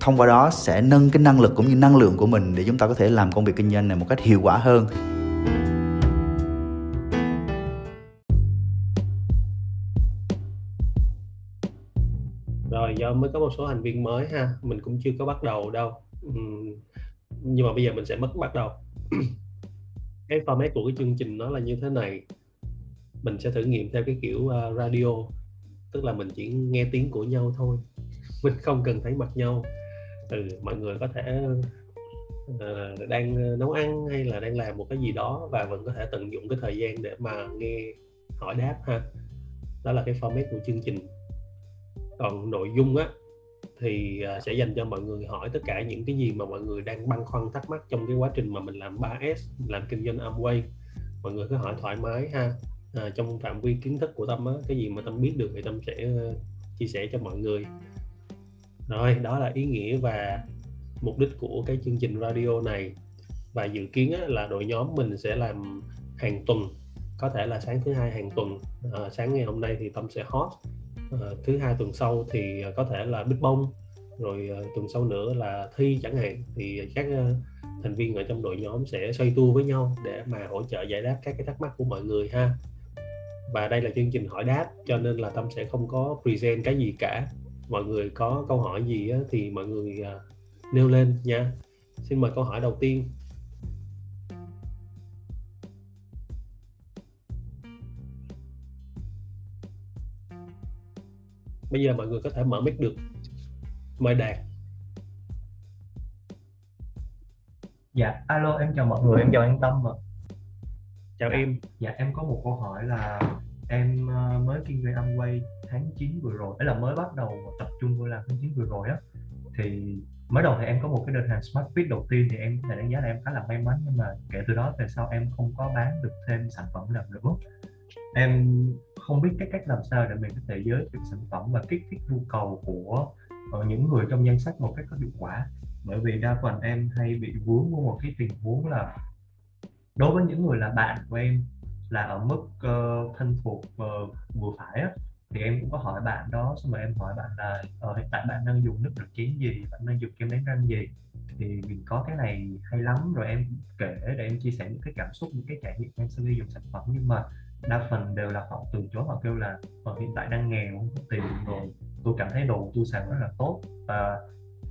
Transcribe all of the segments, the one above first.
thông qua đó sẽ nâng cái năng lực cũng như năng lượng của mình để chúng ta có thể làm công việc kinh doanh này một cách hiệu quả hơn. Rồi do mới có một số thành viên mới ha mình cũng chưa có bắt đầu đâu. Nhưng mà bây giờ mình sẽ mất bắt đầu. Cái format của cái chương trình nó là như thế này. Mình sẽ thử nghiệm theo cái kiểu uh, radio tức là mình chỉ nghe tiếng của nhau thôi. Mình không cần thấy mặt nhau ừ, mọi người có thể uh, đang nấu ăn hay là đang làm một cái gì đó và vẫn có thể tận dụng cái thời gian để mà nghe hỏi đáp ha. Đó là cái format của chương trình. Còn nội dung á thì uh, sẽ dành cho mọi người hỏi tất cả những cái gì mà mọi người đang băn khoăn thắc mắc trong cái quá trình mà mình làm 3S làm kinh doanh Amway. Mọi người cứ hỏi thoải mái ha. À, trong phạm vi kiến thức của tâm á cái gì mà tâm biết được thì tâm sẽ uh, chia sẻ cho mọi người rồi đó là ý nghĩa và mục đích của cái chương trình radio này. Và dự kiến á, là đội nhóm mình sẽ làm hàng tuần có thể là sáng thứ hai hàng tuần. À, sáng ngày hôm nay thì tâm sẽ hot. À, thứ hai tuần sau thì ờ, có thể là bích bông rồi à, tuần sau nữa là thi chẳng hạn. Thì các à, thành viên ở trong đội nhóm sẽ xoay tua với nhau để mà hỗ trợ giải đáp các cái thắc mắc của mọi người ha. Và đây là chương trình hỏi đáp cho nên là tâm sẽ không có present cái gì cả mọi người có câu hỏi gì á, thì mọi người uh, nêu lên nha. Xin mời câu hỏi đầu tiên. Bây giờ mọi người có thể mở mic được. Mời đạt. Dạ alo em chào mọi người em chào anh tâm ạ. Chào dạ, em. dạ em có một câu hỏi là em ờ, mới kinh doanh Amway tháng 9 vừa rồi. Ấy là mới bắt đầu tập trung vô làm tháng 9 vừa rồi á. Thì mới đầu thì em có một cái đơn hàng Smart Fit đầu tiên thì em thể đánh giá là em khá là may mắn. Nhưng mà kể từ đó về sau em không có bán được thêm sản phẩm nào nữa. Em không biết cái cách làm sao để mình có thể giới thiệu sản phẩm và kích thích nhu cầu của ờ, những người trong danh sách một cách có hiệu quả. Bởi vì đa phần em hay bị vướng vào một cái tình huống là đối với những người là bạn của em là ở mức uh, thân thuộc uh, vừa phải á, thì em cũng có hỏi bạn đó xong rồi em hỏi bạn là ờ, hiện tại bạn đang dùng nước rửa chén gì? Bạn đang dùng kem đánh răng gì? Thì mình có cái này hay lắm rồi em kể để em chia sẻ những cái cảm xúc những cái trải nghiệm em sau khi dùng sản phẩm. Nhưng mà đa phần đều là họ từ chối họ kêu là ờ, hiện tại đang nghèo không có tiền rồi tôi cảm thấy đồ tôi xài rất là tốt. Và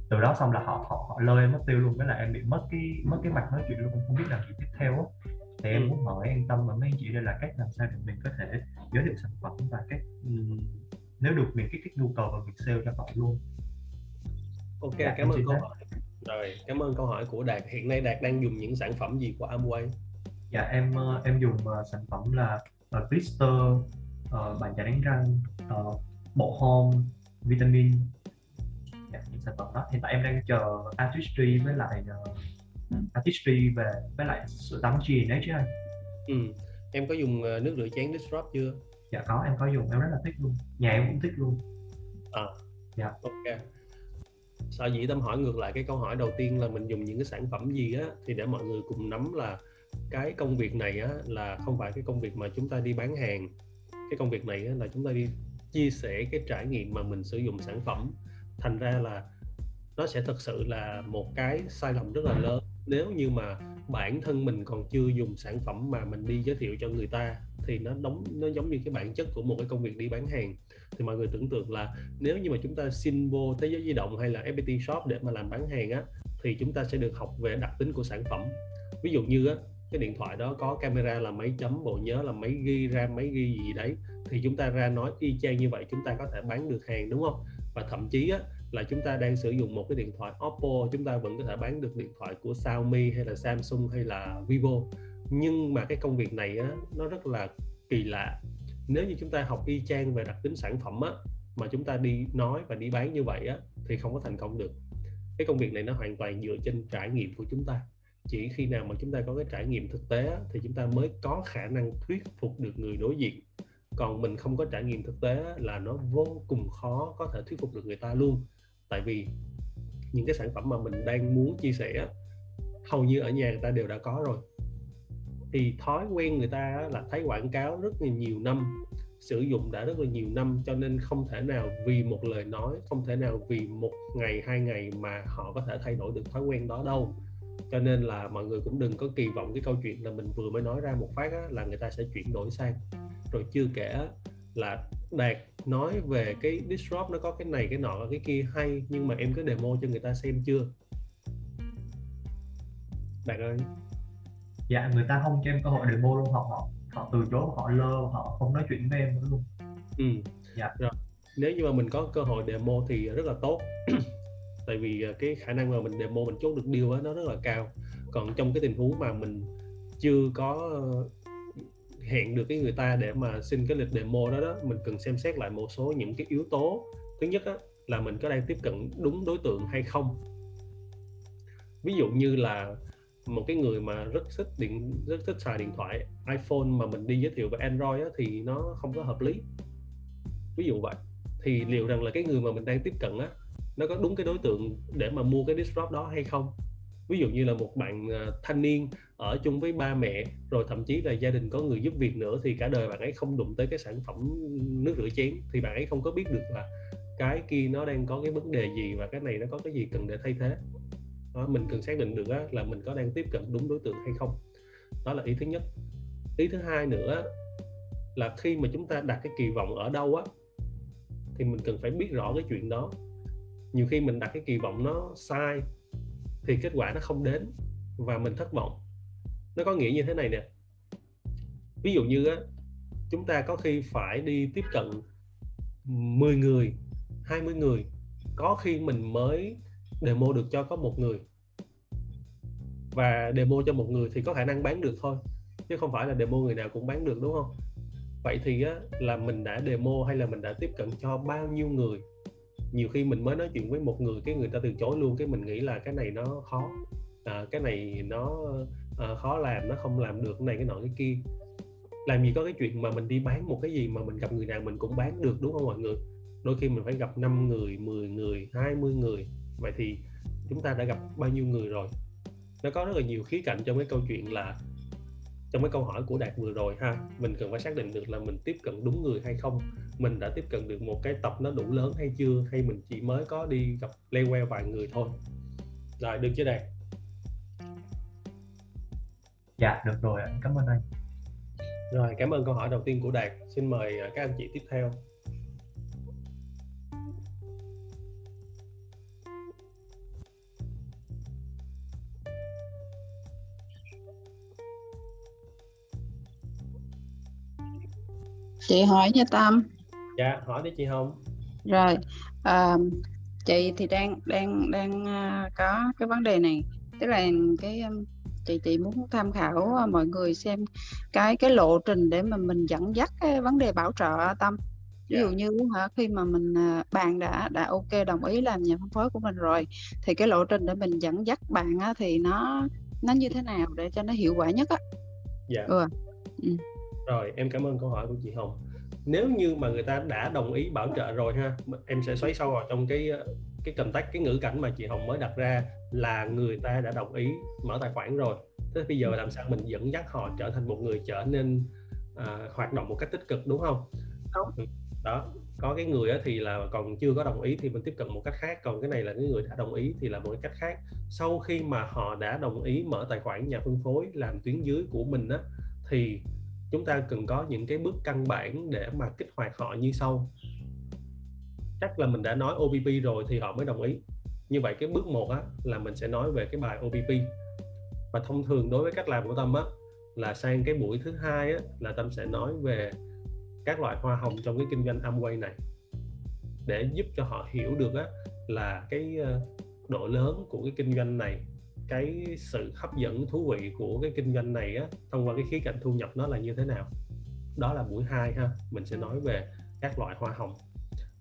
từ đó xong là họ họ họ lơi mất tiêu luôn. Cái là em bị mất cái mất cái mạch nói chuyện luôn không biết làm gì tiếp theo á thì em muốn hỏi an tâm và mấy anh chị đây là cách làm sao để mình có thể giới thiệu sản phẩm và cách um, nếu được mình kích thích nhu cầu và mình sale cho họ luôn? Ok Đạt cảm ơn câu hỏi. Rồi cảm ơn câu hỏi của đạt. Hiện nay đạt đang dùng những sản phẩm gì của Amway? Dạ em ờ, em dùng uh, sản phẩm là uh, blister uh, bàn chải đánh răng uh, bộ home vitamin. Dạ, những sản phẩm đó. Hiện tại em đang chờ artistry với lại uh, artistry về với lại sữa tắm G&H chứ anh. Ừ. em có dùng ờ, nước rửa chén Disrupt chưa? Dạ có em có dùng em rất là thích luôn. Nhà em cũng thích luôn. À. Dạ. Ok. Sao dĩ tâm hỏi ngược lại cái câu hỏi đầu tiên là mình dùng những cái sản phẩm gì á thì để mọi người cùng nắm là cái công việc này á là không phải cái công việc mà chúng ta đi bán hàng. Cái công việc này á, là chúng ta đi chia sẻ cái trải nghiệm mà mình sử dụng sản phẩm. Thành ra là nó sẽ thực sự là một cái sai lầm rất là lớn nếu như mà bản thân mình còn chưa dùng sản phẩm mà mình đi giới thiệu cho người ta, thì nó đóng, nó giống như cái bản chất của một cái công việc đi bán hàng. Thì mọi người tưởng tượng là nếu như mà chúng ta xin vô thế giới di động hay là FPT shop để mà làm bán hàng á, thì chúng ta sẽ được học về đặc tính của sản phẩm. Ví dụ như á, cái điện thoại đó có camera là mấy chấm, bộ nhớ là mấy ghi, ram mấy ghi gì đấy, thì chúng ta ra nói y chang như vậy, chúng ta có thể bán được hàng, đúng không? Và thậm chí á là chúng ta đang sử dụng một cái điện thoại Oppo chúng ta vẫn có thể bán được điện thoại của Xiaomi hay là Samsung hay là Vivo. Nhưng mà cái công việc này á, nó rất là kỳ lạ. Nếu như chúng ta học y chang về đặc tính sản phẩm á, mà chúng ta đi nói và đi bán như vậy á, thì không có thành công được. Cái công việc này nó hoàn toàn dựa trên trải nghiệm của chúng ta. Chỉ khi nào mà chúng ta có cái trải nghiệm thực tế á, thì chúng ta mới có khả năng thuyết phục được người đối diện. Còn mình không có trải nghiệm thực tế á, là nó vô cùng khó có thể thuyết phục được người ta luôn tại vì những cái sản phẩm mà mình đang muốn chia sẻ hầu như ở nhà người ta đều đã có rồi. Thì thói quen người ta là thấy quảng cáo rất là nhiều năm sử dụng đã rất là nhiều năm cho nên không thể nào vì một lời nói không thể nào vì một ngày hai ngày mà họ có thể thay đổi được thói quen đó đâu. Cho nên là mọi người cũng đừng có kỳ vọng cái câu chuyện là mình vừa mới nói ra một phát á, là người ta sẽ chuyển đổi sang. Rồi chưa kể là đạt nói về cái disrupt nó có cái này cái nọ cái kia hay nhưng mà em có demo cho người ta xem chưa? Đạt ơi. Dạ người ta không cho em cơ hội demo luôn họ họ họ từ chối họ lơ họ không nói chuyện với em nữa luôn. Ừ. Dạ. rồi nếu như mà mình có cơ hội demo thì rất là tốt. Tại vì à, cái khả năng mà mình demo mình chốt được deal á nó rất là cao. Còn trong cái tình huống mà mình chưa có hẹn được cái người ta để mà xin cái lịch demo đó đó mình cần xem xét lại một số những cái yếu tố. Thứ nhất đó, là mình có đang tiếp cận đúng đối tượng hay không. Ví dụ như là một cái người mà rất thích điện rất thích xài điện thoại iPhone mà mình đi giới thiệu về Android á, thì nó không có hợp lý. Ví dụ vậy thì liệu rằng là cái người mà mình đang tiếp cận á nó có đúng cái đối tượng để mà mua cái disrupt đó hay không? Ví dụ như là một bạn à, thanh niên ở chung với ba mẹ rồi thậm chí là gia đình có người giúp việc nữa thì cả đời bạn ấy không đụng tới cái sản phẩm nước rửa chén thì bạn ấy không có biết được là cái kia nó đang có cái vấn đề gì và cái này nó có cái gì cần để thay thế. Đó, mình cần xác định được là mình có đang tiếp cận đúng đối tượng hay không. Đó là ý thứ nhất. Ý thứ hai nữa là khi mà chúng ta đặt cái kỳ vọng ở đâu á thì mình cần phải biết rõ cái chuyện đó. Nhiều khi mình đặt cái kỳ vọng nó sai thì kết quả nó không đến và mình thất vọng. Nó có nghĩa như thế này nè. Ví dụ như á chúng ta có khi phải đi tiếp cận 10 người 20 người. Có khi mình mới demo được cho có một người. Và demo cho một người thì có khả năng bán được thôi chứ không phải là demo người nào cũng bán được đúng không? Vậy thì á, là mình đã demo hay là mình đã tiếp cận cho bao nhiêu người? Nhiều khi mình mới nói chuyện với một người cái người ta từ chối luôn cái mình nghĩ là cái này nó khó à, cái này nó à, khó làm nó không làm được cái này cái nọ cái kia. Làm gì có cái chuyện mà mình đi bán một cái gì mà mình gặp người nào mình cũng bán được đúng không mọi người? Đôi khi mình phải gặp 5 người 10 người 20 người. Vậy thì chúng ta đã gặp bao nhiêu người rồi? Nó có rất là nhiều khía cạnh trong cái câu chuyện là trong cái câu hỏi của đạt vừa rồi ha mình cần phải xác định được là mình tiếp cận đúng người hay không? Mình đã tiếp cận được một cái tập nó đủ lớn hay chưa? Hay mình chỉ mới có đi gặp lê queo vài người thôi? Rồi được chưa đạt? Dạ được rồi cảm ơn anh. Rồi cảm ơn câu hỏi đầu tiên của đạt. Xin mời à, các anh chị tiếp theo chị hỏi nha Tâm. Dạ hỏi đi chị Hồng. Rồi à, chị thì đang đang đang à, có cái vấn đề này. Tức là cái um, chị chị muốn tham khảo mọi người xem cái cái lộ trình để mà mình dẫn dắt cái vấn đề bảo trợ Tâm. Ví dụ Dạ. như hả khi mà mình bạn đã đã ok đồng ý làm nhà phân phối của mình rồi thì cái lộ trình để mình dẫn dắt bạn á, thì nó nó như thế nào để cho nó hiệu quả nhất á? Dạ. Ừ. Rồi, em cảm ơn câu hỏi của chị Hồng. Nếu như mà người ta đã đồng ý bảo trợ rồi ha, em sẽ xoáy sâu vào trong cái cái cầm tách cái ngữ cảnh mà chị Hồng mới đặt ra là người ta đã đồng ý mở tài khoản rồi. Thế bây giờ làm sao mình dẫn dắt họ trở thành một người trở nên à, hoạt động một cách tích cực đúng không? Đúng. Ừ, Đó, có cái người thì là còn chưa có đồng ý thì mình tiếp cận một cách khác, còn cái này là cái người đã đồng ý thì là một cái cách khác. Sau khi mà họ đã đồng ý mở tài khoản nhà phân phối làm tuyến dưới của mình á thì chúng ta cần có những cái bước căn bản để mà kích hoạt họ như sau. Chắc là mình đã nói OPP rồi thì họ mới đồng ý. Như vậy cái bước một á, là mình sẽ nói về cái bài OPP và thông thường đối với cách làm của tâm á, là sang cái buổi thứ hai á, là tâm sẽ nói về các loại hoa hồng trong cái kinh doanh Amway này. Để giúp cho họ hiểu được á, là cái ờ, độ lớn của cái kinh doanh này cái sự hấp dẫn thú vị của cái kinh doanh này á thông qua cái khía cạnh thu nhập nó là như thế nào? Đó là buổi 2 ha mình sẽ nói về các loại hoa hồng.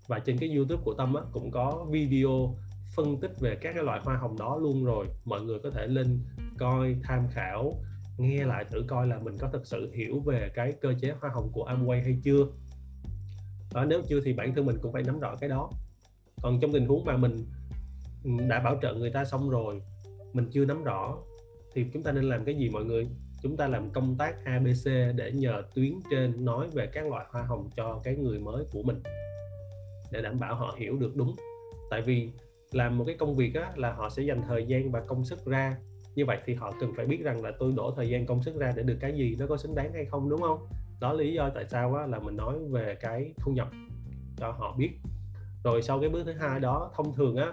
Và trên cái YouTube của Tâm á cũng có video phân tích về các cái loại hoa hồng đó luôn rồi. Mọi người có thể lên coi tham khảo nghe lại thử coi là mình có thực sự hiểu về cái cơ chế hoa hồng của Amway hay chưa. Đó, nếu chưa thì bản thân mình cũng phải nắm rõ cái đó. Còn trong tình huống mà mình ừ, đã bảo trợ người ta xong rồi mình chưa nắm rõ thì chúng ta nên làm cái gì mọi người? Chúng ta làm công tác ABC để nhờ tuyến trên nói về các loại hoa hồng cho cái người mới của mình để đảm bảo họ hiểu được đúng. Tại vì làm một cái công việc á, là họ sẽ dành thời gian và công sức ra. Như vậy thì họ cần phải biết rằng là tôi đổ thời gian công sức ra để được cái gì nó có xứng đáng hay không đúng không? Đó là lý do tại sao á, là mình nói về cái thu nhập cho họ biết. Rồi sau cái bước thứ hai đó thông thường á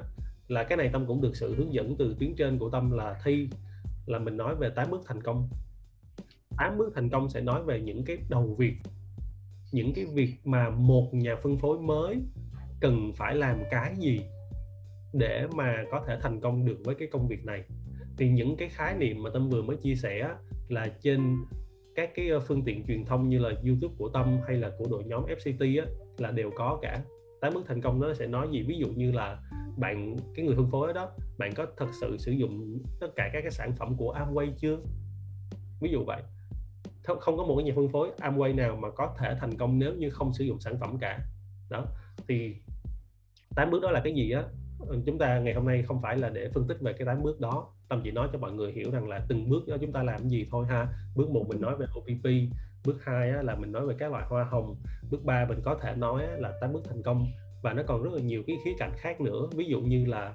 là cái này tâm cũng được sự hướng dẫn từ tuyến trên của tâm là thi là mình nói về tám bước thành công. Tám bước thành công sẽ nói về những cái đầu việc những cái việc mà một nhà phân phối mới cần phải làm cái gì để mà có thể thành công được với cái công việc này. Thì những cái khái niệm mà tâm vừa mới chia sẻ là trên các cái ờ, phương tiện truyền thông như là YouTube của Tâm hay là của đội nhóm FCT á, là đều có cả tám bước thành công đó sẽ nói gì? Ví dụ như là bạn, cái người phân phối đó, bạn có thật sự sử dụng tất cả các cái sản phẩm của Amway chưa? Ví dụ vậy. Không có một cái nhà phân phối Amway nào mà có thể thành công nếu như không sử dụng sản phẩm cả. Đó. Thì tám bước đó là cái gì á? Ừ, chúng ta ngày hôm nay không phải là để phân tích về cái tám bước đó. Tâm chỉ nói cho mọi người hiểu rằng là từng bước đó chúng ta làm gì thôi ha. Bước một mình nói về OPP bước hai á, là mình nói về các loại hoa hồng. Bước ba mình có thể nói á, là tám bước thành công. Và nó còn rất là nhiều cái khía cạnh khác nữa. Ví dụ như là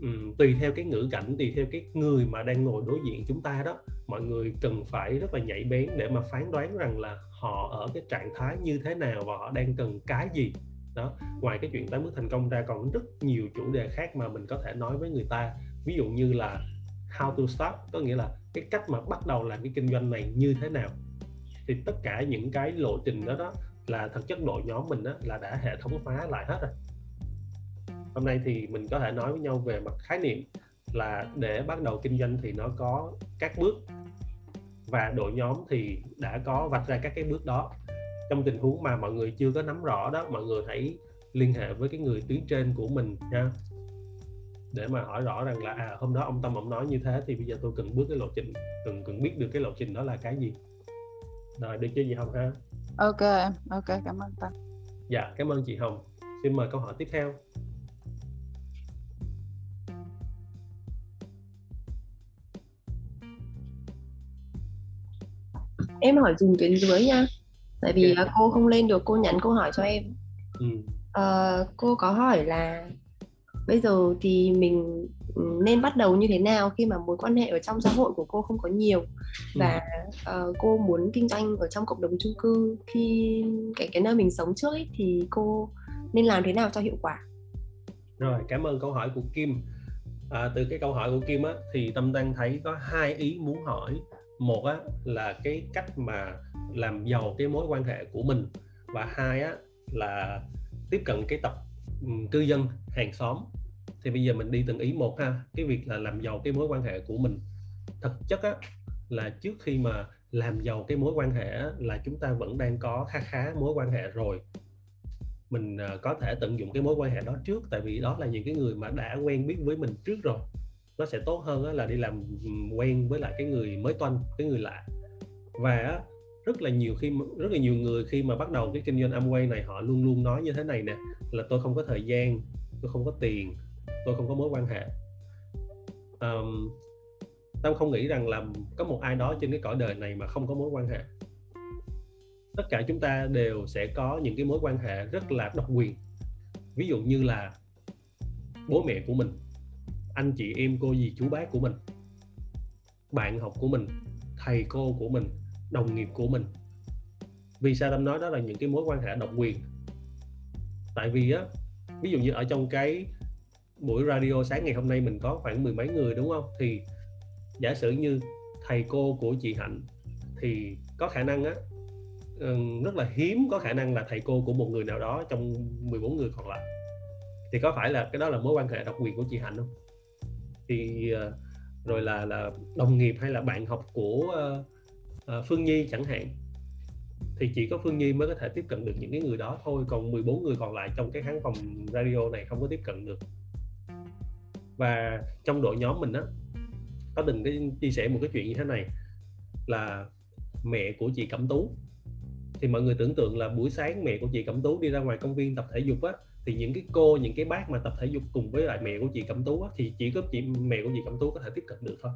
um, tùy theo cái ngữ cảnh tùy theo cái người mà đang ngồi đối diện chúng ta đó mọi người cần phải rất là nhạy bén để mà phán đoán rằng là họ ở cái trạng thái như thế nào và họ đang cần cái gì. Đó ngoài cái chuyện tám bước thành công ra còn rất nhiều chủ đề khác mà mình có thể nói với người ta. Ví dụ như là how to start có nghĩa là cái cách mà bắt đầu làm cái kinh doanh này như thế nào thì tất cả những cái lộ trình đó đó là thực chất đội nhóm mình đó là đã hệ thống hóa lại hết rồi. Hôm nay thì mình có thể nói với nhau về mặt khái niệm là để bắt đầu kinh doanh thì nó có các bước và đội nhóm thì đã có vạch ra các cái bước đó. Trong tình huống mà mọi người chưa có nắm rõ đó mọi người hãy liên hệ với cái người tuyến trên của mình nha. Để mà hỏi rõ rằng là à hôm đó ông tâm ông nói như thế thì bây giờ tôi cần bước cái lộ trình cần cần biết được cái lộ trình đó là cái gì rồi được chưa chị hồng ha? Ok ok cảm ơn tâm. Dạ cảm ơn chị hồng. Xin mời câu hỏi tiếp theo. Em hỏi dùng tuyến dưới nha. Tại vì okay. cô không lên được cô nhắn câu hỏi cho em. Ừ. uh, cô có hỏi là bây giờ thì mình ừ, nên bắt đầu như thế nào khi mà mối quan hệ ở trong xã hội của cô không có nhiều? Ừ. và uh, cô muốn kinh doanh ở trong cộng đồng chung cư khi cái cái nơi mình sống trước ấy, thì cô nên làm thế nào cho hiệu quả? Rồi cảm ơn câu hỏi của Kim. À, từ cái câu hỏi của Kim á thì Tâm đang thấy có hai ý muốn hỏi. Một á là cái cách mà làm giàu cái mối quan hệ của mình. Và hai á là tiếp cận cái tập cư dân hàng xóm thì bây giờ mình đi từng ý một ha. Cái việc là làm giàu cái mối quan hệ của mình. Thực chất á là trước khi mà làm giàu cái mối quan hệ á, là chúng ta vẫn đang có khá khá mối quan hệ rồi. Mình à, có thể tận dụng cái mối quan hệ đó trước tại vì đó là những cái người mà đã quen biết với mình trước rồi. Nó sẽ tốt hơn á, là đi làm quen với lại cái người mới toanh cái người lạ. Và rất là nhiều khi rất là nhiều người khi mà bắt đầu cái kinh doanh Amway này họ luôn luôn nói như thế này nè là tôi không có thời gian tôi không có tiền tôi không có mối quan hệ. Um, tao không nghĩ rằng là có một ai đó trên cái cõi đời này mà không có mối quan hệ. Tất cả chúng ta đều sẽ có những cái mối quan hệ rất là độc quyền. Ví dụ như là bố mẹ của mình anh chị em cô dì chú bác của mình bạn học của mình thầy cô của mình đồng nghiệp của mình. Vì sao tâm nói đó là những cái mối quan hệ độc quyền? Tại vì á ví dụ như ở trong cái buổi radio sáng ngày hôm nay mình có khoảng mười mấy người đúng không? Thì giả sử như thầy cô của chị hạnh thì có khả năng á rất là hiếm có khả năng là thầy cô của một người nào đó trong 14 người còn lại. Thì có phải là cái đó là mối quan hệ độc quyền của chị hạnh không? Thì ờ, rồi là là đồng nghiệp hay là bạn học của uh, Phương Nhi chẳng hạn thì chỉ có Phương Nhi mới có thể tiếp cận được những cái người đó thôi còn 14 người còn lại trong cái khán phòng radio này không có tiếp cận được và trong đội nhóm mình á có từng cái chia sẻ một cái chuyện như thế này là mẹ của chị Cẩm Tú. Thì mọi người tưởng tượng là buổi sáng mẹ của chị Cẩm Tú đi ra ngoài công viên tập thể dục á thì những cái cô những cái bác mà tập thể dục cùng với lại mẹ của chị Cẩm Tú á, thì chỉ có chị mẹ của chị Cẩm Tú có thể tiếp cận được thôi.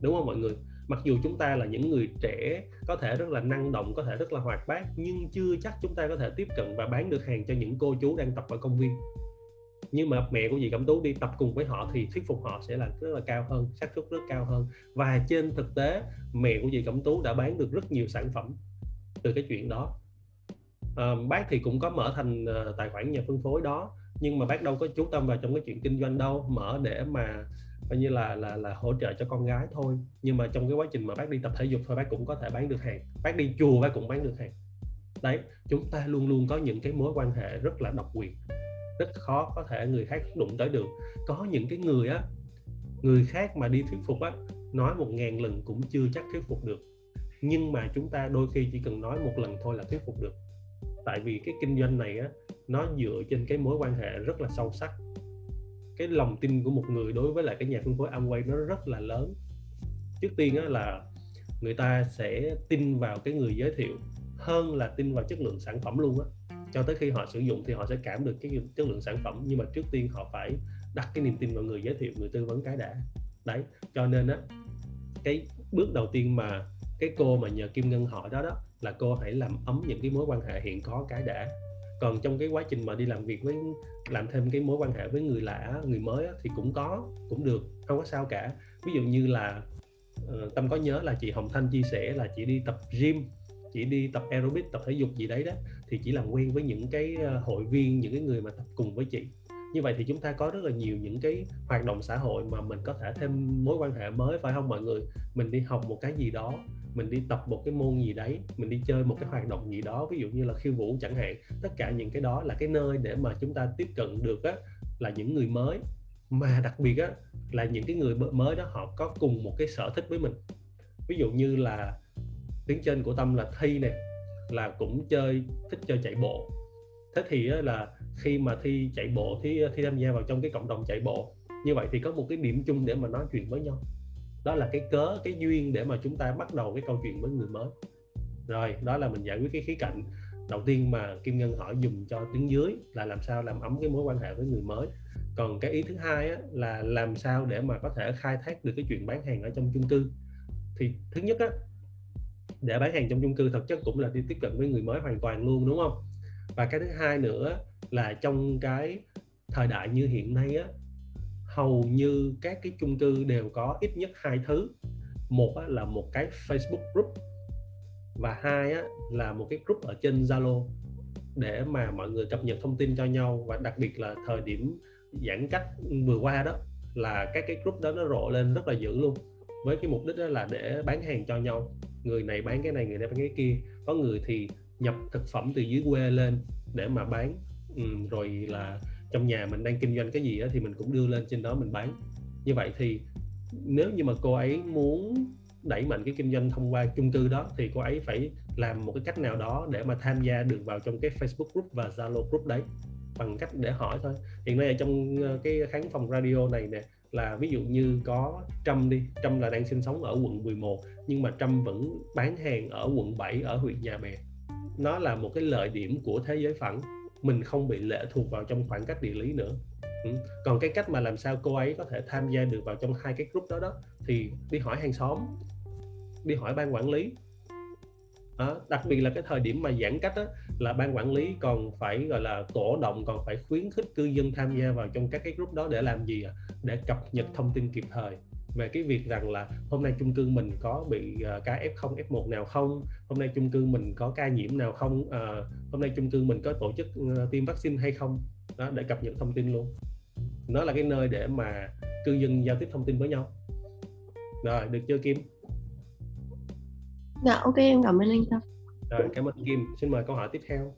Đúng không mọi người? Mặc dù chúng ta là những người trẻ có thể rất là năng động có thể rất là hoạt bát nhưng chưa chắc chúng ta có thể tiếp cận và bán được hàng cho những cô chú đang tập ở công viên nhưng mà mẹ của dì Cẩm Tú đi tập cùng với họ thì thuyết phục họ sẽ là rất là cao hơn xác suất rất cao hơn. Và trên thực tế mẹ của dì Cẩm Tú đã bán được rất nhiều sản phẩm từ cái chuyện đó. À, bác thì cũng có mở thành ờ, tài khoản nhà phân phối đó nhưng mà bác đâu có chú tâm vào trong cái chuyện kinh doanh đâu mở để mà coi như là là là hỗ trợ cho con gái thôi. Nhưng mà trong cái quá trình mà bác đi tập thể dục thôi bác cũng có thể bán được hàng. Bác đi chùa bác cũng bán được hàng. Đấy chúng ta luôn luôn có những cái mối quan hệ rất là độc quyền rất khó có thể người khác đụng tới được. Có những cái người á, người khác mà đi thuyết phục á, nói một ngàn lần cũng chưa chắc thuyết phục được. Nhưng mà chúng ta đôi khi chỉ cần nói một lần thôi là thuyết phục được. Tại vì cái kinh doanh này á, nó dựa trên cái mối quan hệ rất là sâu sắc. Cái lòng tin của một người đối với lại cái nhà phân phối Amway nó rất là lớn. Trước tiên á là người ta sẽ tin vào cái người giới thiệu hơn là tin vào chất lượng sản phẩm luôn á cho tới khi họ sử dụng thì họ sẽ cảm được cái chất lượng sản phẩm. Nhưng mà trước tiên họ phải đặt cái niềm tin vào người giới thiệu, người tư vấn cái đã. Đấy, cho nên á, cái bước đầu tiên mà cái cô mà nhờ Kim Ngân hỏi đó đó, là cô hãy làm ấm những cái mối quan hệ hiện có cái đã. Còn trong cái quá trình mà đi làm việc với, làm thêm cái mối quan hệ với người lạ, người mới thì cũng có, cũng được, không có sao cả. Ví dụ như là ờ, tâm có nhớ là chị Hồng Thanh chia sẻ là chị đi tập gym, chị đi tập aerobic, tập thể dục gì đấy đó thì chỉ làm quen với những cái ờ, hội viên, những cái người mà tập cùng với chị. Như vậy thì chúng ta có rất là nhiều những cái hoạt động xã hội mà mình có thể thêm mối quan hệ mới, phải không mọi người? Mình đi học một cái gì đó, mình đi tập một cái môn gì đấy, mình đi chơi một cái hoạt động gì đó, ví dụ như là khiêu vũ chẳng hạn, tất cả những cái đó là cái nơi để mà chúng ta tiếp cận được á, là những người mới. Mà đặc biệt á, là những cái người mới đó họ có cùng một cái sở thích với mình. Ví dụ như là tiếng trên của tâm là thi nè là cũng chơi thích chơi chạy bộ. Thế thì là khi mà thi chạy bộ thì thi tham gia vào trong cái cộng đồng chạy bộ như vậy thì có một cái điểm chung để mà nói chuyện với nhau. Đó là cái cớ cái duyên để mà chúng ta bắt đầu cái câu chuyện với người mới. Rồi đó là mình giải quyết cái khía cạnh. Đầu tiên mà kim ngân hỏi dùng cho tiếng dưới là làm sao làm ấm cái mối quan hệ với người mới. Còn cái ý thứ hai á, là làm sao để mà có thể khai thác được cái chuyện bán hàng ở trong chung cư. Thì thứ nhất á, để bán hàng trong chung cư thực chất cũng là đi tiếp cận với người mới hoàn toàn luôn đúng không? Và cái thứ hai nữa là trong cái thời đại như hiện nay á hầu như các cái chung cư đều có ít nhất hai thứ. Một á, là một cái Facebook group và hai á, là một cái group ở trên Zalo để mà mọi người cập nhật thông tin cho nhau. Và đặc biệt là thời điểm giãn cách vừa qua đó là các cái group đó nó rộ lên rất là dữ luôn với cái mục đích đó là để bán hàng cho nhau. Người này bán cái này người này bán cái kia. Có người thì nhập thực phẩm từ dưới quê lên để mà bán. Ừ, rồi là trong nhà mình đang kinh doanh cái gì đó thì mình cũng đưa lên trên đó mình bán. Như vậy thì nếu như mà cô ấy muốn đẩy mạnh cái kinh doanh thông qua chung cư đó thì cô ấy phải làm một cái cách nào đó để mà tham gia được vào trong cái Facebook group và Zalo group đấy. Bằng cách để hỏi thôi. Hiện nay ở trong ờ, cái khán phòng radio này nè là ví dụ như có Trâm đi Trâm là đang sinh sống ở quận 11 nhưng mà Trâm vẫn bán hàng ở quận 7 ở huyện Nhà Bè. Nó là một cái lợi điểm của thế giới phẳng, mình không bị lệ thuộc vào trong khoảng cách địa lý nữa. Ừ. còn cái cách mà làm sao cô ấy có thể tham gia được vào trong hai cái group đó đó thì đi hỏi hàng xóm, đi hỏi ban quản lý đó. đặc biệt là cái thời điểm mà giãn cách đó, là ban quản lý còn phải gọi là cổ động còn phải khuyến khích cư dân tham gia vào trong các cái group đó để làm gì để cập nhật thông tin kịp thời về cái việc rằng là hôm nay chung cư mình có bị uh, ca F0 F1 nào không? Hôm nay chung cư mình có ca nhiễm nào không? Uh, hôm nay chung cư mình có tổ chức uh, tiêm vaccine hay không? Đó để cập nhật thông tin luôn. Nó là cái nơi để mà cư dân giao tiếp thông tin với nhau. Rồi được chưa Kim? Dạ ok em cảm ơn anh Tâm rồi cảm ơn Kim. Xin mời câu hỏi tiếp theo.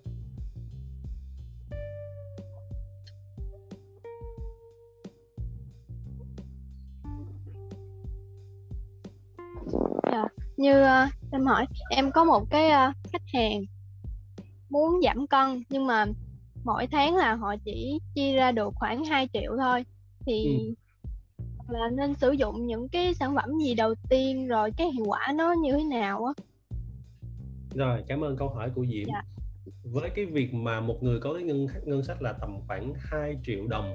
Dạ, như uh, em hỏi em có một cái uh, khách hàng muốn giảm cân nhưng mà mỗi tháng là họ chỉ chi ra được khoảng 2 triệu thôi. Thì ừ. Là nên sử dụng những cái sản phẩm gì đầu tiên rồi cái hiệu quả nó như thế nào á? Rồi cảm ơn câu hỏi của Diễm. Dạ. với cái việc mà một người có cái ngân ngân sách là tầm khoảng 2 triệu đồng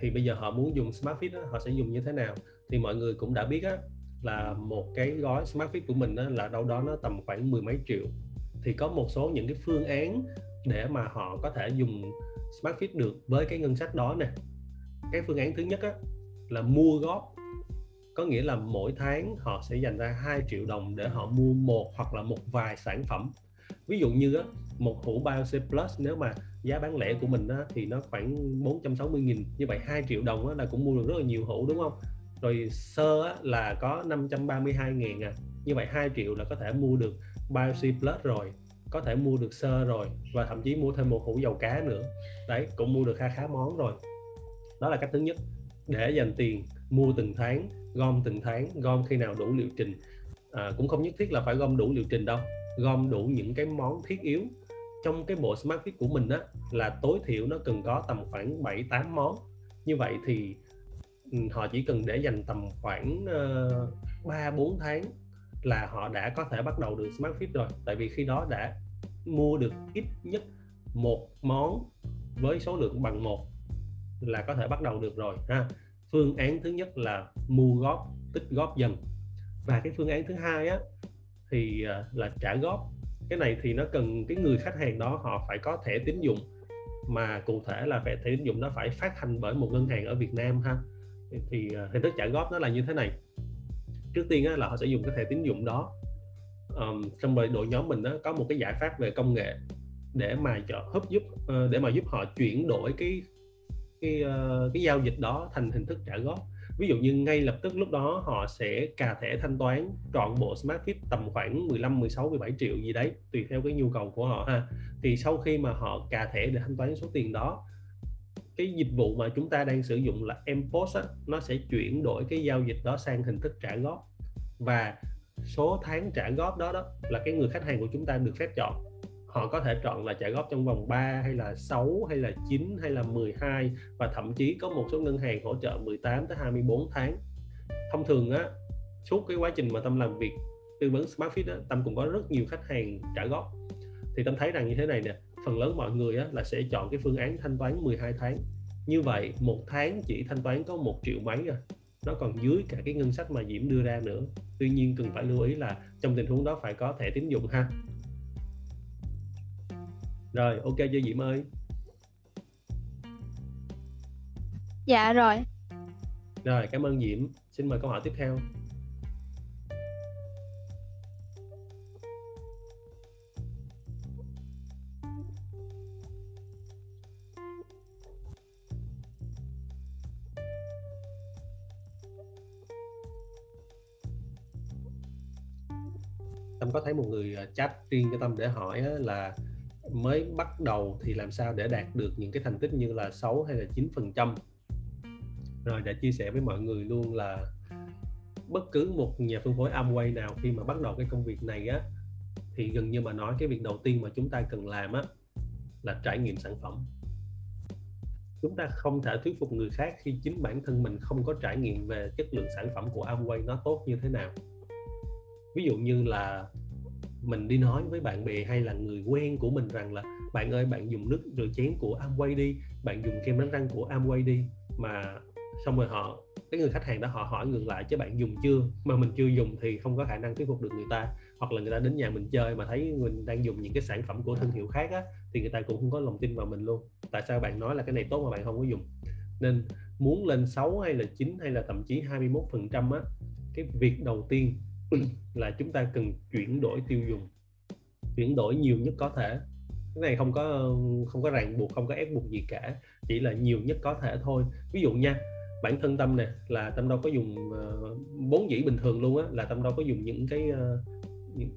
thì bây giờ họ muốn dùng Smart Fit đó, họ sẽ dùng như thế nào? Thì mọi người cũng đã biết á, là một cái gói Smart Fit của mình á, là đâu đó nó tầm khoảng mười mấy triệu. Thì có một số những cái phương án để mà họ có thể dùng Smart Fit được với cái ngân sách đó nè. Cái phương án thứ nhất á, là mua góp. Có nghĩa là mỗi tháng họ sẽ dành ra 2 triệu đồng để họ mua một hoặc là một vài sản phẩm. Ví dụ như á, một hũ BioC Plus nếu mà giá bán lẻ của mình á, thì nó khoảng 460 nghìn như vậy 2 triệu đồng á, là cũng mua được rất là nhiều hũ đúng không? Rồi sơ á, là có 532.000 à như vậy 2 triệu là có thể mua được BioC Plus rồi có thể mua được sơ rồi và thậm chí mua thêm một hũ dầu cá nữa. Đấy cũng mua được kha khá món rồi. Đó là cách thứ nhất để dành tiền mua từng tháng gom từng tháng gom khi nào đủ liệu trình à, cũng không nhất thiết là phải gom đủ liệu trình đâu gom đủ những cái món thiết yếu trong cái bộ Smart Fit của mình á là tối thiểu nó cần có tầm khoảng 7 8 món. Như vậy thì ừ, họ chỉ cần để dành tầm khoảng uh, 3 4 tháng là họ đã có thể bắt đầu được Smart Fit rồi. Tại vì khi đó đã mua được ít nhất một món với số lượng bằng một là có thể bắt đầu được rồi ha. Phương án thứ nhất là mua góp tích góp dần. Và cái phương án thứ hai á thì à, là trả góp. Cái này thì nó cần cái người khách hàng đó họ phải có thẻ tín dụng mà cụ thể là thẻ tín dụng nó phải phát hành bởi một ngân hàng ở Việt Nam ha. Thì à, hình thức trả góp nó là như thế này. Trước tiên á, là họ sẽ dùng cái thẻ tín dụng đó. Um, xong rồi đội nhóm mình đó có một cái giải pháp về công nghệ để mà cho giúp giúp để mà giúp họ chuyển đổi cái cái uh, cái giao dịch đó thành hình thức trả góp. Ví dụ như ngay lập tức lúc đó họ sẽ cà thẻ thanh toán trọn bộ Smart Fit tầm khoảng 15 16 17 triệu gì đấy tùy theo cái nhu cầu của họ ha. Thì sau khi mà họ cà thẻ để thanh toán số tiền đó cái dịch vụ mà chúng ta đang sử dụng là empos á, nó sẽ chuyển đổi cái giao dịch đó sang hình thức trả góp. Và số tháng trả góp đó đó là cái người khách hàng của chúng ta được phép chọn họ có thể chọn là trả góp trong vòng 3 hay là 6 hay là 9 hay là 12 và thậm chí có một số ngân hàng hỗ trợ 18 tới 24 tháng. Thông thường á suốt cái quá trình mà tâm làm việc tư vấn SmartFit á, tâm cũng có rất nhiều khách hàng trả góp. Thì tâm thấy rằng như thế này nè phần lớn mọi người á, là sẽ chọn cái phương án thanh toán 12 tháng. Như vậy một tháng chỉ thanh toán có một triệu mấy à nó còn dưới cả cái ngân sách mà Diễm đưa ra nữa. Tuy nhiên cần phải lưu ý là trong tình huống đó phải có thẻ tín dụng ha rồi ok chưa diễm ơi? Dạ rồi. Rồi cảm ơn diễm xin mời câu hỏi tiếp theo. Tâm có thấy một người à, chat riêng cho tâm để hỏi là mới bắt đầu thì làm sao để đạt được những cái thành tích như là 6 hay là 9 phần trăm? Rồi đã chia sẻ với mọi người luôn là bất cứ một nhà phân phối Amway nào khi mà bắt đầu cái công việc này á, thì gần như mà nói cái việc đầu tiên mà chúng ta cần làm á là trải nghiệm sản phẩm. Chúng ta không thể thuyết phục người khác khi chính bản thân mình không có trải nghiệm về chất lượng sản phẩm của Amway nó tốt như thế nào. Ví dụ như là mình đi nói với bạn bè hay là người quen của mình rằng là, bạn ơi, bạn dùng nước rửa chén của Amway đi, bạn dùng kem đánh răng của Amway đi. Mà xong rồi họ, cái người khách hàng đó họ hỏi ngược lại, chứ bạn dùng chưa? Mà mình chưa dùng thì không có khả năng thuyết phục được người ta. Hoặc là người ta đến nhà mình chơi mà thấy mình đang dùng những cái sản phẩm của thương hiệu khác á, thì người ta cũng không có lòng tin vào mình luôn. Tại sao bạn nói là cái này tốt mà bạn không có dùng? Nên muốn lên 6 hay là 9 hay là thậm chí 21 phần trăm á, cái việc đầu tiên là chúng ta cần chuyển đổi tiêu dùng chuyển đổi nhiều nhất có thể. Cái này không có không có ràng buộc không có ép buộc gì cả chỉ là nhiều nhất có thể thôi. Ví dụ nha bản thân tâm nè là tâm đâu có dùng ờ, bốn uh, dĩ bình thường luôn á là tâm đâu có dùng những cái uh, những,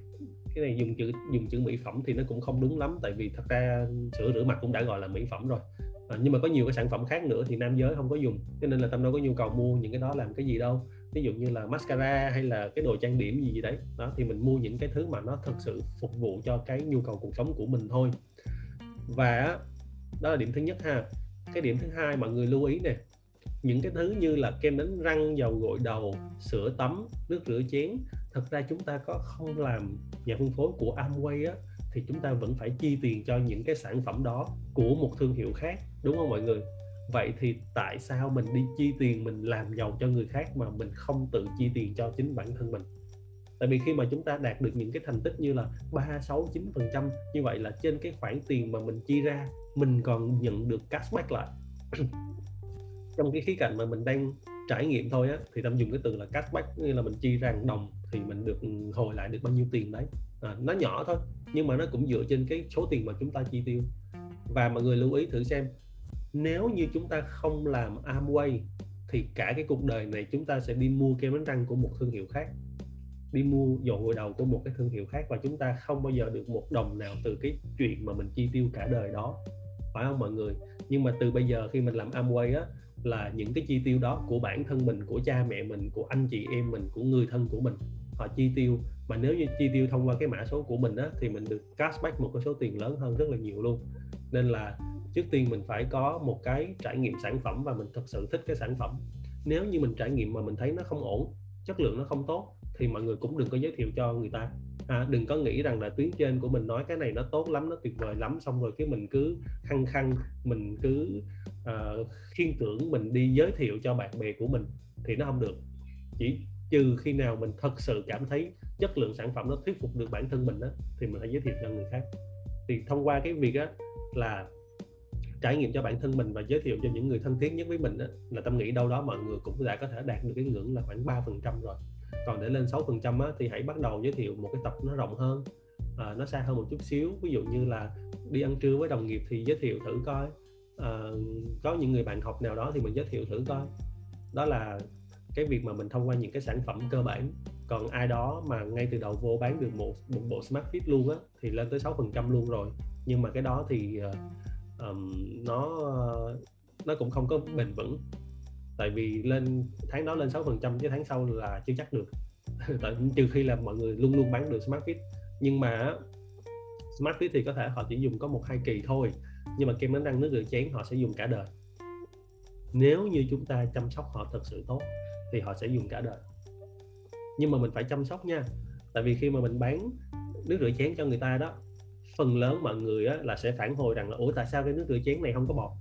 cái này dùng chữ dùng chữ mỹ phẩm thì nó cũng không đúng lắm tại vì thật ra sữa rửa mặt cũng đã gọi là mỹ phẩm rồi. À, nhưng mà có nhiều cái sản phẩm khác nữa thì nam giới không có dùng cho nên là tâm đâu có nhu cầu mua những cái đó làm cái gì đâu ví dụ như là mascara hay là cái đồ trang điểm gì gì đấy. Đó thì mình mua những cái thứ mà nó thực sự phục vụ cho cái nhu cầu cuộc sống của mình thôi. Và đó là điểm thứ nhất ha. Cái điểm thứ hai mọi người lưu ý nè những cái thứ như là kem đánh răng dầu gội đầu sữa tắm nước rửa chén thật ra chúng ta có không làm nhà phân phối của Amway á thì chúng ta vẫn phải chi tiền cho những cái sản phẩm đó của một thương hiệu khác đúng không mọi người vậy thì tại sao mình đi chi tiền mình làm giàu cho người khác mà mình không tự chi tiền cho chính bản thân mình? Tại vì khi mà chúng ta đạt được những cái thành tích như là 3, 6, 9 phần trăm như vậy là trên cái khoản tiền mà mình chi ra mình còn nhận được cashback lại. Trong cái khía cạnh mà mình đang trải nghiệm thôi á thì tâm dùng cái từ là cashback như là mình chi ra đồng thì mình được hồi lại được bao nhiêu tiền đấy. À, nó nhỏ thôi nhưng mà nó cũng dựa trên cái số tiền mà chúng ta chi tiêu. Và mọi người lưu ý thử xem nếu như chúng ta không làm Amway, thì cả cái cuộc đời này chúng ta sẽ đi mua kem đánh răng của một thương hiệu khác. Đi mua dầu gội đầu của một cái thương hiệu khác và chúng ta không bao giờ được một đồng nào từ cái chuyện mà mình chi tiêu cả đời đó. Phải không mọi người? Nhưng mà từ bây giờ khi mình làm Amway á, là những cái chi tiêu đó của bản thân mình, của cha mẹ mình, của anh chị em mình, của người thân của mình, họ chi tiêu. Mà nếu như chi tiêu thông qua cái mã số của mình á, thì mình được cashback một cái số tiền lớn hơn rất là nhiều luôn nên là trước tiên mình phải có một cái trải nghiệm sản phẩm và mình thật sự thích cái sản phẩm. Nếu như mình trải nghiệm mà mình thấy nó không ổn chất lượng nó không tốt thì mọi người cũng đừng có giới thiệu cho người ta. À, đừng có nghĩ rằng là tuyến trên của mình nói cái này nó tốt lắm nó tuyệt vời lắm xong rồi cái mình cứ khăng khăng mình cứ uh, khiên tưởng mình đi giới thiệu cho bạn bè của mình thì nó không được. Chỉ trừ khi nào mình thật sự cảm thấy chất lượng sản phẩm nó thuyết phục được bản thân mình đó, thì mình hãy giới thiệu cho người khác. Thì thông qua cái việc á là trải nghiệm cho bản thân mình và giới thiệu cho những người thân thiết nhất với mình đó là tâm nghĩ đâu đó mọi người cũng đã có thể đạt được cái ngưỡng là khoảng 3 phần trăm rồi. Còn để lên 6 phần trăm thì hãy bắt đầu giới thiệu một cái tập nó rộng hơn à, nó xa hơn một chút xíu. Ví dụ như là đi ăn trưa với đồng nghiệp thì giới thiệu thử coi. À, có những người bạn học nào đó thì mình giới thiệu thử coi. Đó là cái việc mà mình thông qua những cái sản phẩm cơ bản. Còn ai đó mà ngay từ đầu vô bán được một một bộ smart fit luôn á thì lên tới 6 phần trăm luôn rồi nhưng mà cái đó thì uh, um, nó nó cũng không có bền vững. Tại vì lên tháng đó lên 6 phần trăm chứ tháng sau là chưa chắc được. Tại trừ khi là mọi người luôn luôn bán được smart fit. Nhưng mà smart fit thì có thể họ chỉ dùng có một hai kỳ thôi. Nhưng mà kem đánh răng nước rửa chén họ sẽ dùng cả đời. Nếu như chúng ta chăm sóc họ thật sự tốt thì họ sẽ dùng cả đời. Nhưng mà mình phải chăm sóc nha. Tại vì khi mà mình bán nước rửa chén cho người ta đó phần lớn mọi người á, là sẽ phản hồi rằng là ủa tại sao cái nước rửa chén này không có bọt?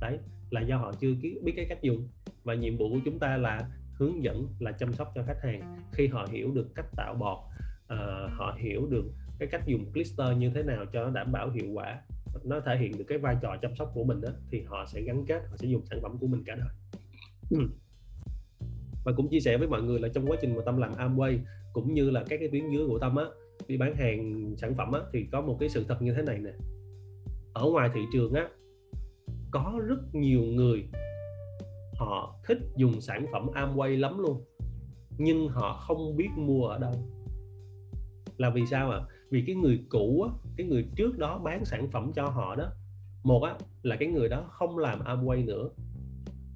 Đấy là do họ chưa biết cái cách dùng. Và nhiệm vụ của chúng ta là hướng dẫn là chăm sóc cho khách hàng. Khi họ hiểu được cách tạo bọt uh, họ hiểu được cái cách dùng blister như thế nào cho nó đảm bảo hiệu quả nó thể hiện được cái vai trò chăm sóc của mình đó thì họ sẽ gắn kết họ sẽ dùng sản phẩm của mình cả đời. Và cũng chia sẻ với mọi người là trong quá trình mà tâm làm Amway cũng như là các cái tuyến dưới của tâm á đi bán hàng sản phẩm á thì có một cái sự thật như thế này nè. Ở ngoài thị trường á có rất nhiều người họ thích dùng sản phẩm Amway lắm luôn nhưng họ không biết mua ở đâu. Là vì sao à vì cái người cũ á, cái người trước đó bán sản phẩm cho họ đó một á là cái người đó không làm Amway nữa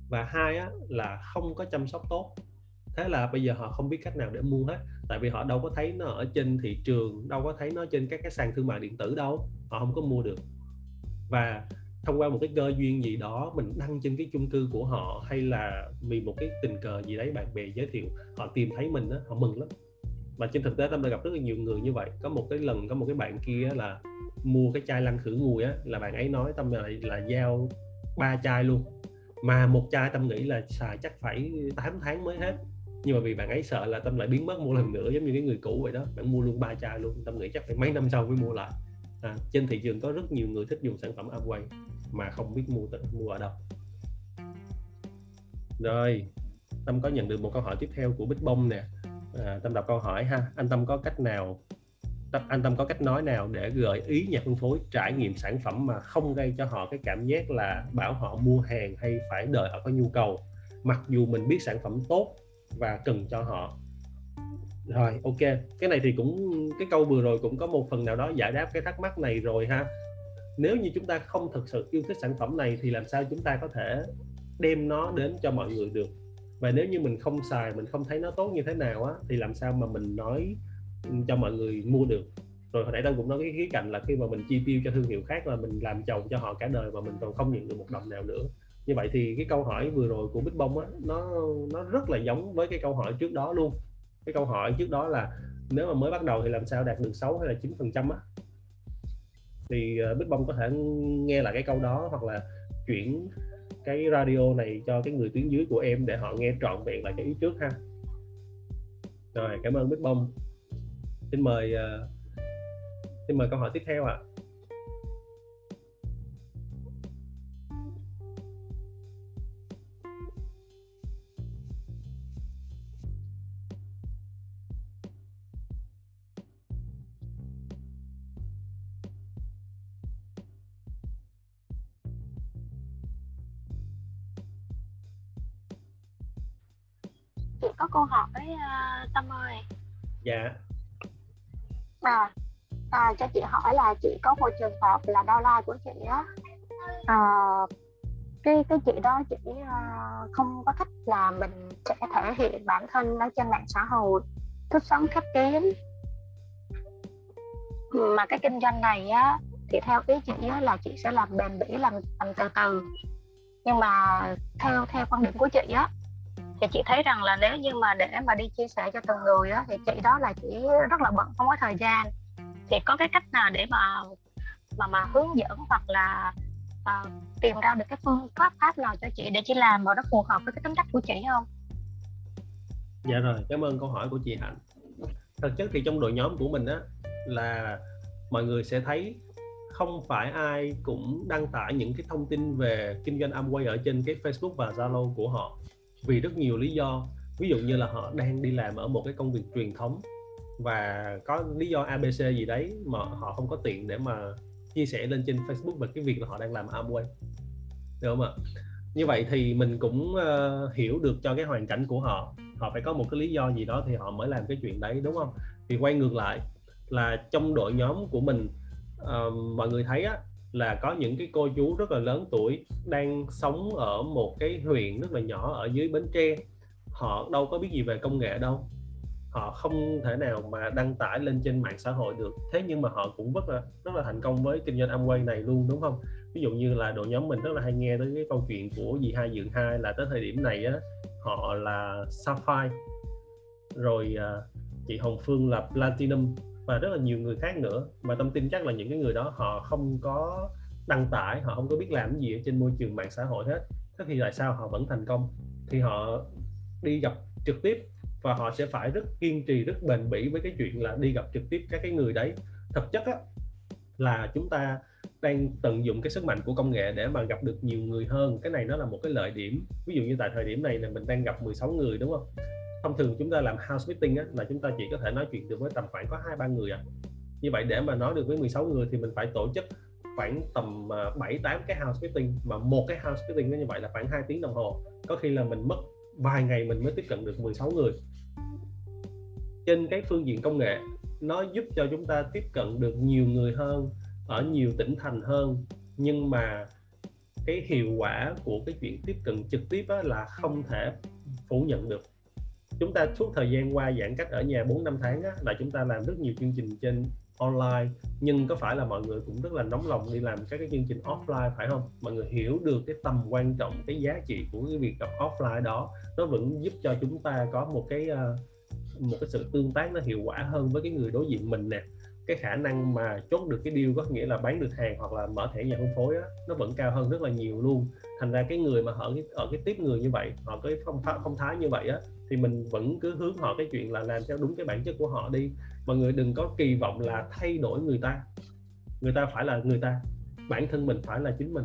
và hai á là không có chăm sóc tốt. Thế là bây giờ họ không biết cách nào để mua hết tại vì họ đâu có thấy nó ở trên thị trường đâu có thấy nó trên các cái sàn thương mại điện tử đâu họ không có mua được. Và thông qua một cái cơ duyên gì đó mình đăng trên cái chung cư của họ hay là vì một cái tình cờ gì đấy bạn bè giới thiệu họ tìm thấy mình đó, họ mừng lắm. Và trên thực tế tâm đã gặp rất là nhiều người như vậy. Có một cái lần có một cái bạn kia là mua cái chai lăn khử mùi á là bạn ấy nói tâm là là giao ba chai luôn. Mà một chai tâm nghĩ là xài chắc phải 8 tháng mới hết nhưng mà vì bạn ấy sợ là tâm lại biến mất một lần nữa giống như cái người cũ vậy đó. Bạn mua luôn ba chai luôn tâm nghĩ chắc phải mấy năm sau mới mua lại. À, trên thị trường có rất nhiều người thích dùng sản phẩm Amway mà không biết mua mua ở đâu. Rồi tâm có nhận được một câu hỏi tiếp theo của bích bông nè. À, tâm đọc câu hỏi ha. Anh tâm có cách nào anh tâm có cách nói nào để gợi ý nhà phân phối trải nghiệm sản phẩm mà không gây cho họ cái cảm giác là bảo họ mua hàng hay phải đợi họ có nhu cầu? Mặc dù mình biết sản phẩm tốt và cần cho họ. Rồi, ok. Cái này thì cũng, cái câu vừa rồi cũng có một phần nào đó giải đáp cái thắc mắc này rồi ha. Nếu như chúng ta không thực sự yêu thích sản phẩm này thì làm sao chúng ta có thể đem nó đến cho mọi người được? Và nếu như mình không xài, mình không thấy nó tốt như thế nào á, thì làm sao mà mình nói cho mọi người mua được? Rồi hồi nãy tôi cũng nói cái khía cạnh là khi mà mình chi tiêu cho thương hiệu khác là mình làm chồng cho họ cả đời mà mình còn không nhận được một đồng nào nữa như vậy thì cái câu hỏi vừa rồi của Bích Bông á nó nó rất là giống với cái câu hỏi trước đó luôn. Cái câu hỏi trước đó là nếu mà mới bắt đầu thì làm sao đạt được 6 hay là 9 phần trăm á? Thì ờ, Bích Bông có thể nghe lại cái câu đó hoặc là chuyển cái radio này cho cái người tuyến dưới của em để họ nghe trọn vẹn lại cái ý trước ha. Rồi cảm ơn Bích Bông. Xin mời uh, xin mời câu hỏi tiếp theo ạ. à. À, à cho chị hỏi là chị có một trường hợp là đau lai của chị á. À, cái cái chị đó chị uh, không có thích là mình sẽ thể hiện bản thân ở trên mạng xã hội thích sống khép kín. Mà cái kinh doanh này á thì theo ý chị á, là chị sẽ làm bền bỉ làm, làm từ từ. Nhưng mà theo theo quan điểm của chị á thì chị thấy rằng là nếu như mà để mà đi chia sẻ cho từng người á thì chị đó là chị rất là bận không có thời gian thì có cái cách nào để mà mà mà hướng dẫn hoặc là uh, tìm ra được cái phương pháp pháp nào cho chị để chị làm mà nó phù hợp với cái tính cách của chị không? Dạ rồi, cảm ơn câu hỏi của chị Hạnh. Thực chất thì trong đội nhóm của mình á là mọi người sẽ thấy không phải ai cũng đăng tải những cái thông tin về kinh doanh Amway ở trên cái Facebook và Zalo của họ vì rất nhiều lý do. Ví dụ như là họ đang đi làm ở một cái công việc truyền thống và có lý do abc gì đấy mà họ không có tiện để mà chia sẻ lên trên facebook về cái việc là họ đang làm Amway. Được không ạ? Như vậy thì mình cũng uh, hiểu được cho cái hoàn cảnh của họ. Họ phải có một cái lý do gì đó thì họ mới làm cái chuyện đấy đúng không? Thì quay ngược lại là trong đội nhóm của mình uh, mọi người thấy á, là có những cái cô chú rất là lớn tuổi đang sống ở một cái huyện rất là nhỏ ở dưới Bến Tre. Họ đâu có biết gì về công nghệ đâu. Họ không thể nào mà đăng tải lên trên mạng xã hội được. Thế nhưng mà họ cũng rất là rất là thành công với kinh doanh Amway này luôn, đúng không? Ví dụ như là đội nhóm mình rất là hay nghe tới cái câu chuyện của dì hai dượng hai là tới thời điểm này á, họ là Sapphire. Rồi à, chị Hồng Phương là Platinum và rất là nhiều người khác nữa. Mà tâm tin chắc là những cái người đó họ không có đăng tải họ không có biết làm gì ở trên môi trường mạng xã hội hết. Thế thì tại sao họ vẫn thành công? Thì họ đi gặp trực tiếp và họ sẽ phải rất kiên trì rất bền bỉ với cái chuyện là đi gặp trực tiếp các cái người đấy. Thực chất á, là chúng ta đang tận dụng cái sức mạnh của công nghệ để mà gặp được nhiều người hơn. Cái này nó là một cái lợi điểm. Ví dụ như tại thời điểm này là mình đang gặp 16 người đúng không? Thông thường chúng ta làm house meeting á, là chúng ta chỉ có thể nói chuyện được với tầm khoảng có hai ba người à. Như vậy để mà nói được với 16 người thì mình phải tổ chức khoảng tầm à, 7 8 cái house meeting mà một cái house meeting như vậy là khoảng 2 tiếng đồng hồ. Có khi là mình mất vài ngày mình mới tiếp cận được 16 người. Trên cái phương diện công nghệ nó giúp cho chúng ta tiếp cận được nhiều người hơn ở nhiều tỉnh thành hơn. Nhưng mà cái hiệu quả của cái chuyện tiếp cận trực tiếp là không thể phủ nhận được chúng ta suốt thời gian qua giãn cách ở nhà 4 năm tháng á, là chúng ta làm rất nhiều chương trình trên online. Nhưng có phải là mọi người cũng rất là nóng lòng đi làm các cái chương trình offline phải không? Mọi người hiểu được cái tầm quan trọng cái giá trị của cái việc gặp offline đó. Nó vẫn giúp cho chúng ta có một cái ờ, một cái sự tương tác nó hiệu quả hơn với cái người đối diện mình nè. Cái khả năng mà chốt được cái deal có nghĩa là bán được hàng hoặc là mở thẻ nhà phân phối á, nó vẫn cao hơn rất là nhiều luôn. Thành ra cái người mà ở cái ở cái tiếp người như vậy họ cái phong phong thái như vậy á thì mình vẫn cứ hướng họ cái chuyện là làm theo đúng cái bản chất của họ đi. Mọi người đừng có kỳ vọng là thay đổi người ta. Người ta phải là người ta. Bản thân mình phải là chính mình.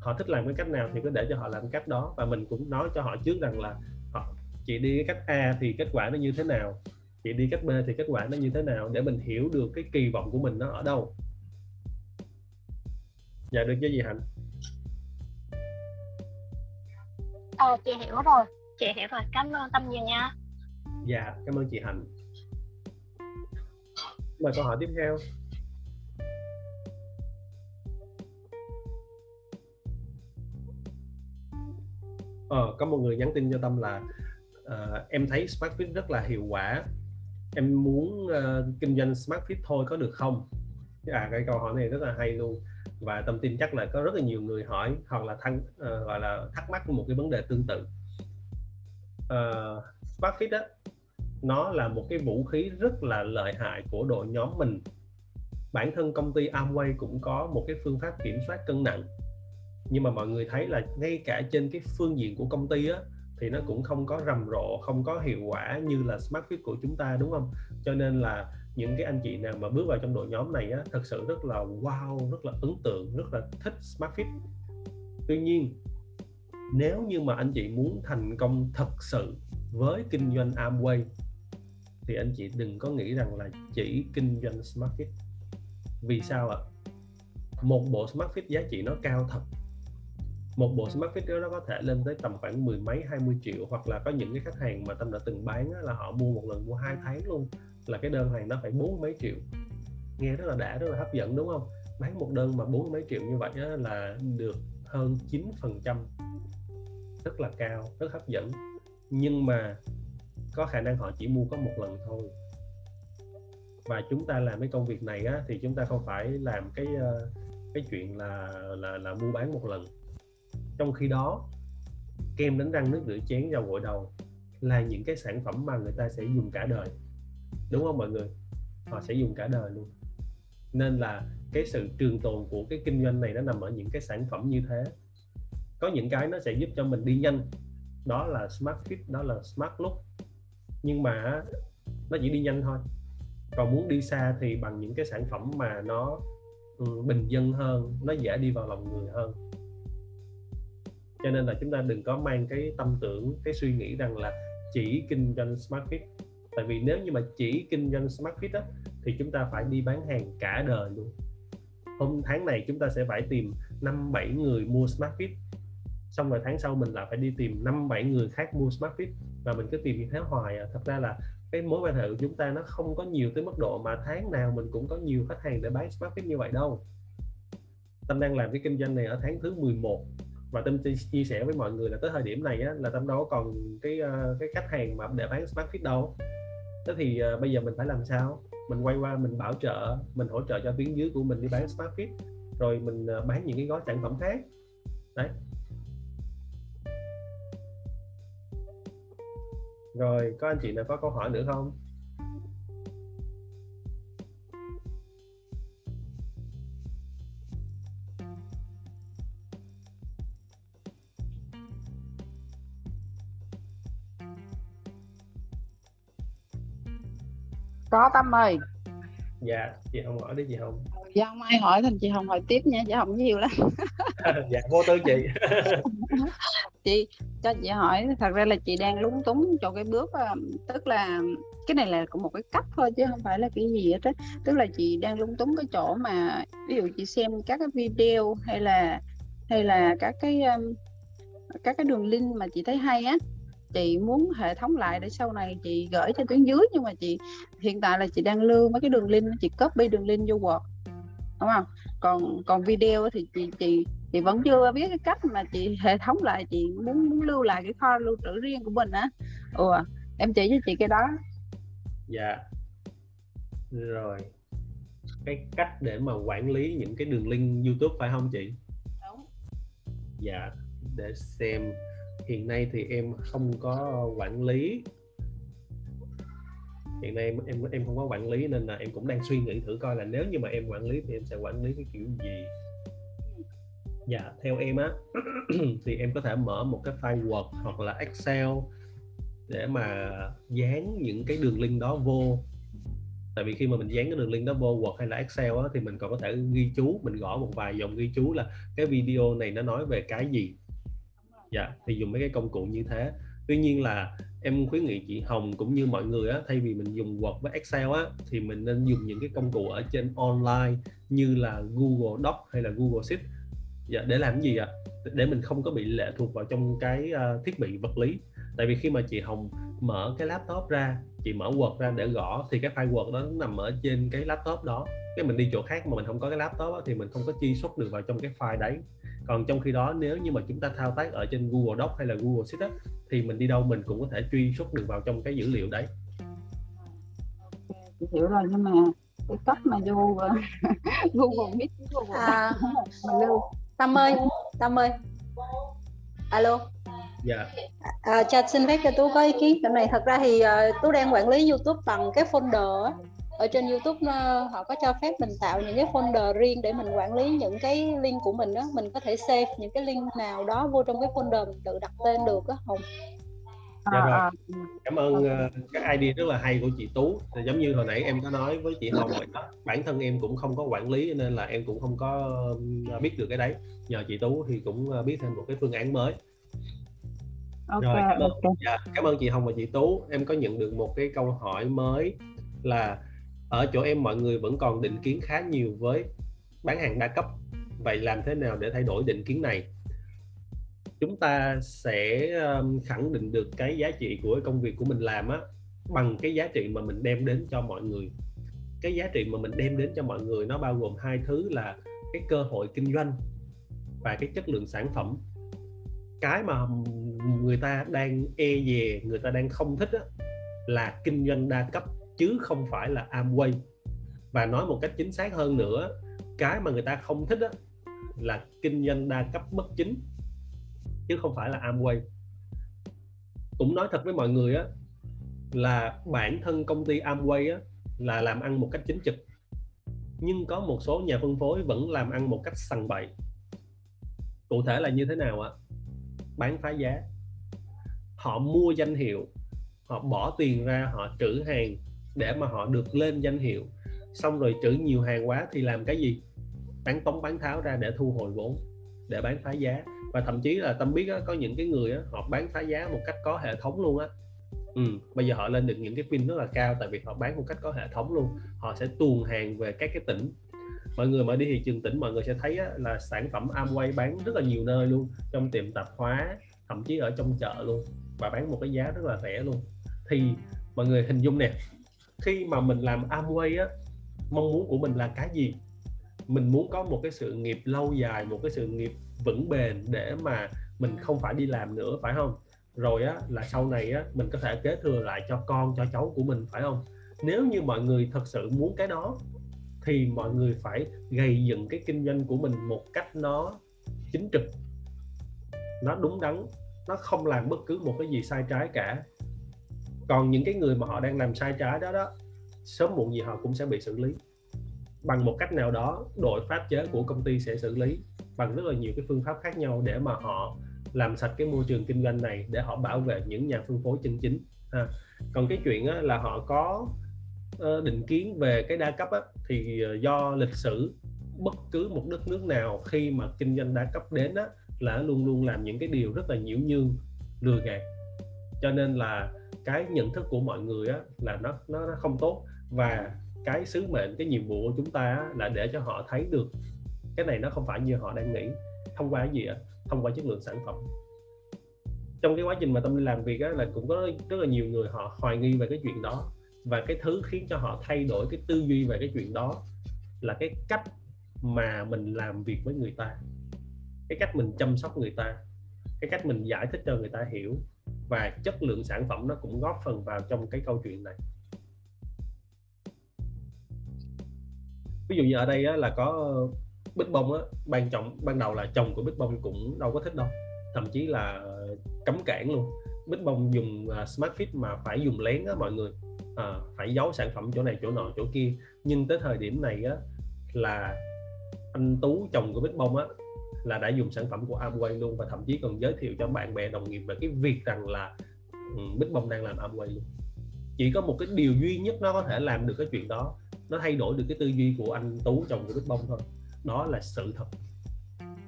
Họ thích làm cái cách nào thì cứ để cho họ làm cách đó. Và mình cũng nói cho họ trước rằng là họ chị đi cái cách A thì kết quả nó như thế nào? Chị đi cách B thì kết quả nó như thế nào? Để mình hiểu được cái kỳ vọng của mình nó ở đâu. Dạ được chứ gì hạnh? À, chị hiểu rồi chị hiểu rồi cảm ơn tâm nhiều nha. Dạ cảm ơn chị hạnh. Mời câu hỏi tiếp theo. Ờ, có một người nhắn tin cho tâm là uh, em thấy SmartFit rất là hiệu quả. Em muốn uh, kinh doanh SmartFit thôi có được không? À cái câu hỏi này rất là hay luôn. Và tâm tin chắc là có rất là nhiều người hỏi hoặc là thăng uh, gọi là thắc mắc một cái vấn đề tương tự uh, SmartFit đó nó là một cái vũ khí rất là lợi hại của đội nhóm mình. Bản thân công ty Amway cũng có một cái phương pháp kiểm soát cân nặng. Nhưng mà mọi người thấy là ngay cả trên cái phương diện của công ty á thì nó cũng không có rầm rộ không có hiệu quả như là SmartFit của chúng ta đúng không? Cho nên là những cái anh chị nào mà bước vào trong đội nhóm này á thật sự rất là wow rất là ấn tượng rất là thích SmartFit. Tuy nhiên nếu như mà anh chị muốn thành công thật sự với kinh doanh Amway, thì anh chị đừng có nghĩ rằng là chỉ kinh doanh SmartFit. Vì sao ạ? Một bộ SmartFit giá trị nó cao thật. Một bộ SmartFit đó nó có thể lên tới tầm khoảng mười mấy, hai mươi triệu, hoặc là có những cái khách hàng mà tâm đã từng bán là họ mua một lần mua hai tháng luôn, là cái đơn hàng nó phải bốn mấy triệu. Nghe rất là đã, rất là hấp dẫn, đúng không? Bán một đơn mà bốn mấy triệu như vậy là được hơn 9 phần trăm rất là cao rất hấp dẫn. Nhưng mà có khả năng họ chỉ mua có một lần thôi. Và chúng ta làm cái công việc này á, thì chúng ta không phải làm cái ờ, cái chuyện là là là mua bán một lần. Trong khi đó kem đánh răng nước rửa chén dầu gội đầu là những cái sản phẩm mà người ta sẽ dùng cả đời. Đúng không mọi người? Họ sẽ dùng cả đời luôn. Nên là cái sự trường tồn của cái kinh doanh này nó nằm ở những cái sản phẩm như thế có những cái nó sẽ giúp cho mình đi nhanh. Đó là smart fit đó là smart look. Nhưng mà nó chỉ đi nhanh thôi. Còn muốn đi xa thì bằng những cái sản phẩm mà nó ừ, bình dân hơn nó dễ đi vào lòng người hơn. Cho nên là chúng ta đừng có mang cái tâm tưởng cái suy nghĩ rằng là chỉ kinh doanh smart fit. Tại vì nếu như mà chỉ kinh doanh smart fit á, thì chúng ta phải đi bán hàng cả đời luôn. Hôm tháng này chúng ta sẽ phải tìm năm bảy người mua smart fit xong rồi tháng sau mình lại phải đi tìm năm bảy người khác mua smart fit. Và mình cứ tìm như thế hoài à. thật ra là cái mối quan hệ của chúng ta nó không có nhiều tới mức độ mà tháng nào mình cũng có nhiều khách hàng để bán smart fit như vậy đâu. Tâm đang làm cái kinh doanh này ở tháng thứ 11 và Tâm chia sẻ với mọi người là tới thời điểm này á, là Tâm đâu còn cái ờ, cái khách hàng mà để bán smart fit đâu. Thế thì uh, bây giờ mình phải làm sao? Mình quay qua mình bảo trợ mình hỗ trợ cho tuyến dưới của mình đi bán smart fit. Rồi mình uh, bán những cái gói sản phẩm khác. Đấy. Rồi có anh chị nào có câu hỏi nữa không? Có tâm ơi. Dạ chị không hỏi đi chị không dạ không ai hỏi thành chị không hỏi tiếp nha chị không nhiều lắm. Dạ vô tư chị chị cho chị hỏi. Thật ra là chị đang lúng túng cho cái bước ờ, tức là cái này là cũng một cái cách thôi chứ không phải là cái gì hết á. Tức là chị đang lúng túng cái chỗ mà ví dụ chị xem các cái video hay là hay là các cái các cái đường link mà chị thấy hay á, chị muốn hệ thống lại để sau này chị gửi cho tuyến dưới. Nhưng mà chị, hiện tại là chị đang lưu mấy cái đường link, chị copy đường link vô Word, đúng không? Còn còn video thì chị chị chị vẫn chưa biết cái cách mà chị hệ thống lại chị muốn muốn lưu lại cái kho lưu trữ riêng của mình á. Ừ em chỉ cho chị cái đó. Dạ. Rồi. Cái cách để mà quản lý những cái đường link YouTube phải không chị? Đúng. Dạ. Để xem hiện nay thì em không có quản lý. Hiện nay em em em không có quản lý nên là em cũng đang suy nghĩ thử coi là nếu như mà em quản lý thì em sẽ quản lý cái kiểu gì dạ theo em á thì em có thể mở một cái file Word hoặc là Excel để mà dán những cái đường link đó vô. Tại vì khi mà mình dán cái đường link đó vô Word hay là Excel á, thì mình còn có thể ghi chú mình gõ một vài dòng ghi chú là cái video này nó nói về cái gì. Dạ thì dùng mấy cái công cụ như thế. Tuy nhiên là em khuyến nghị chị Hồng cũng như mọi người á thay vì mình dùng Word với Excel á thì mình nên dùng những cái công cụ ở trên online như là Google Doc hay là Google Sheet dạ, để làm gì ạ? Để mình không có bị lệ thuộc vào trong cái uh, thiết bị vật lý. Tại vì khi mà chị Hồng mở cái laptop ra chị mở Word ra để gõ thì cái file Word đó nó nằm ở trên cái laptop đó. Cái mình đi chỗ khác mà mình không có cái laptop đó, thì mình không có chi xuất được vào trong cái file đấy. Còn trong khi đó nếu như mà chúng ta thao tác ở trên Google Doc hay là Google Sheet á, thì mình đi đâu mình cũng có thể truy xuất được vào trong cái dữ liệu đấy. Okay, hiểu rồi nhưng mà cái cách mà vô Google Meet Google à, lưu Tâm ơi Tâm ơi. Alo. Dạ. À, cho xin phép cho tú có ý kiến. Cái này thật ra thì uh, tú đang quản lý youtube bằng cái folder ở trên youtube uh, họ có cho phép mình tạo những cái folder riêng để mình quản lý những cái link của mình đó mình có thể save những cái link nào đó vô trong cái folder mình tự đặt tên được á hồng dạ rồi à, cảm ơn okay. uh, cái ID rất là hay của chị Tú. Giống như hồi nãy em có nói với chị Hồng vậy đó bản thân em cũng không có quản lý nên là em cũng không có biết được cái đấy. Nhờ chị Tú thì cũng biết thêm một cái phương án mới. Okay, rồi cảm ơn okay. dạ, cảm ơn chị Hồng và chị Tú. Em có nhận được một cái câu hỏi mới là ở chỗ em mọi người vẫn còn định kiến khá nhiều với bán hàng đa cấp vậy làm thế nào để thay đổi định kiến này chúng ta sẽ khẳng định được cái giá trị của công việc của mình làm á bằng cái giá trị mà mình đem đến cho mọi người. Cái giá trị mà mình đem đến cho mọi người nó bao gồm hai thứ là cái cơ hội kinh doanh và cái chất lượng sản phẩm. Cái mà người ta đang e dè người ta đang không thích á, là kinh doanh đa cấp chứ không phải là Amway. Và nói một cách chính xác hơn nữa cái mà người ta không thích á, là kinh doanh đa cấp bất chính chứ không phải là Amway. Cũng nói thật với mọi người á, là bản thân công ty Amway á, là làm ăn một cách chính trực. Nhưng có một số nhà phân phối vẫn làm ăn một cách sằng bậy. Cụ thể là như thế nào ạ? Bán phá giá. Họ mua danh hiệu, họ bỏ tiền ra, họ trữ hàng để mà họ được lên danh hiệu. Xong rồi trữ nhiều hàng quá thì làm cái gì? Bán tống, bán tháo ra để thu hồi vốn, để bán phá giá và thậm chí là tâm biết á, có những cái người á, họ bán phá giá một cách có hệ thống luôn á. Ừ, bây giờ họ lên được những cái pin rất là cao tại vì họ bán một cách có hệ thống luôn. Họ sẽ tuồn hàng về các cái tỉnh. Mọi người mà đi thị trường tỉnh mọi người sẽ thấy á, là sản phẩm Amway bán rất là nhiều nơi luôn. Trong tiệm tạp hóa thậm chí ở trong chợ luôn. Và bán một cái giá rất là rẻ luôn. Thì mọi người hình dung nè khi mà mình làm Amway á mong muốn của mình là cái gì? Mình muốn có một cái sự nghiệp lâu dài một cái sự nghiệp vững bền để mà mình không phải đi làm nữa, phải không? Rồi á, là sau này á, mình có thể kế thừa lại cho con, cho cháu của mình, phải không? Nếu như mọi người thật sự muốn cái đó, thì mọi người phải gây dựng cái kinh doanh của mình một cách nó chính trực, nó đúng đắn, nó không làm bất cứ một cái gì sai trái cả. Còn những cái người mà họ đang làm sai trái đó đó, sớm muộn gì họ cũng sẽ bị xử lý bằng một cách nào đó đội pháp chế của công ty sẽ xử lý bằng rất là nhiều cái phương pháp khác nhau để mà họ làm sạch cái môi trường kinh doanh này để họ bảo vệ những nhà phân phối chân chính ha. còn cái chuyện á, là họ có ờ, định kiến về cái đa cấp á, thì ờ, do lịch sử bất cứ một đất nước nào khi mà kinh doanh đa cấp đến á, là luôn luôn làm những cái điều rất là nhiễu nhương lừa gạt cho nên là cái nhận thức của mọi người á, là nó nó nó không tốt và cái sứ mệnh cái nhiệm vụ của chúng ta là để cho họ thấy được cái này nó không phải như họ đang nghĩ thông qua cái gì ạ? Thông qua chất lượng sản phẩm. Trong cái quá trình mà tâm đi làm việc á, là cũng có rất là nhiều người họ hoài nghi về cái chuyện đó. Và cái thứ khiến cho họ thay đổi cái tư duy về cái chuyện đó là cái cách mà mình làm việc với người ta. Cái cách mình chăm sóc người ta. Cái cách mình giải thích cho người ta hiểu. Và chất lượng sản phẩm nó cũng góp phần vào trong cái câu chuyện này. Ví dụ như ở đây á, là có bích bông á ban trọng ban đầu là chồng của bích bông cũng đâu có thích đâu. Thậm chí là cấm cản luôn. Bích bông dùng uh, smart fit mà phải dùng lén á mọi người. À, phải giấu sản phẩm chỗ này chỗ nọ chỗ kia. Nhưng tới thời điểm này á là anh tú chồng của bích bông á là đã dùng sản phẩm của Amway luôn và thậm chí còn giới thiệu cho bạn bè đồng nghiệp về cái việc rằng là ừ, um, bích bông đang làm Amway luôn. Chỉ có một cái điều duy nhất nó có thể làm được cái chuyện đó nó thay đổi được cái tư duy của anh tú chồng của bích bông thôi. Đó là sự thật.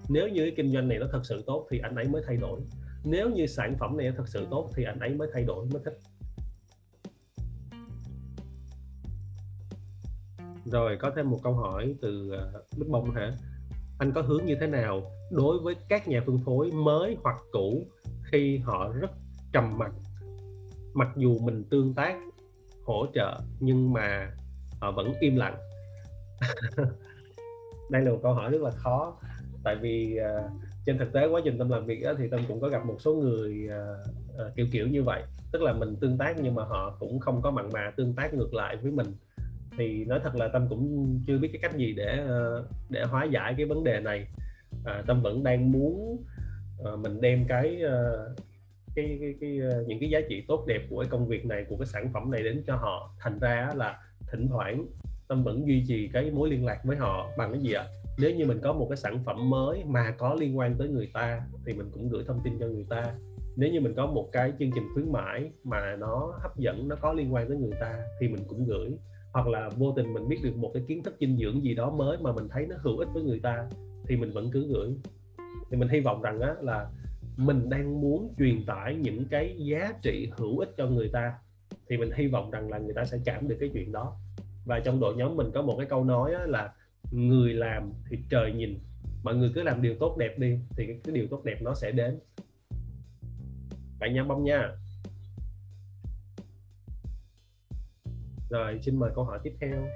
Nếu như cái kinh doanh này nó thật sự tốt thì anh ấy mới thay đổi. Nếu như sản phẩm này thật sự tốt thì anh ấy mới thay đổi mới thích. Rồi có thêm một câu hỏi từ ờ, uh, bích bông hả? Anh có hướng như thế nào đối với các nhà phân phối mới hoặc cũ khi họ rất trầm mặc? Mặc dù mình tương tác hỗ trợ nhưng mà họ vẫn im lặng. Đây là một câu hỏi rất là khó tại vì uh, trên thực tế quá trình tâm làm việc đó, thì tâm cũng có gặp một số người uh, uh, kiểu kiểu như vậy. Tức là mình tương tác nhưng mà họ cũng không có mặn mà tương tác ngược lại với mình. Thì nói thật là tâm cũng chưa biết cái cách gì để để hóa giải cái vấn đề này. À, tâm vẫn đang muốn uh, mình đem cái uh, cái, cái, cái những cái giá trị tốt đẹp của cái công việc này của cái sản phẩm này đến cho họ. Thành ra là thỉnh thoảng tâm vẫn duy trì cái mối liên lạc với họ bằng cái gì ạ? Nếu như mình có một cái sản phẩm mới mà có liên quan tới người ta thì mình cũng gửi thông tin cho người ta. Nếu như mình có một cái chương trình khuyến mãi mà nó hấp dẫn, nó có liên quan tới người ta thì mình cũng gửi. Hoặc là vô tình mình biết được một cái kiến thức dinh dưỡng gì đó mới mà mình thấy nó hữu ích với người ta thì mình vẫn cứ gửi. Thì mình hy vọng rằng á là mình đang muốn truyền tải những cái giá trị hữu ích cho người ta thì mình hy vọng rằng là người ta sẽ cảm được cái chuyện đó và trong đội nhóm mình có một cái câu nói là người làm thì trời nhìn mọi người cứ làm điều tốt đẹp đi thì cái, cái điều tốt đẹp nó sẽ đến. Bạn nhắm bông nha. Rồi xin mời câu hỏi tiếp theo.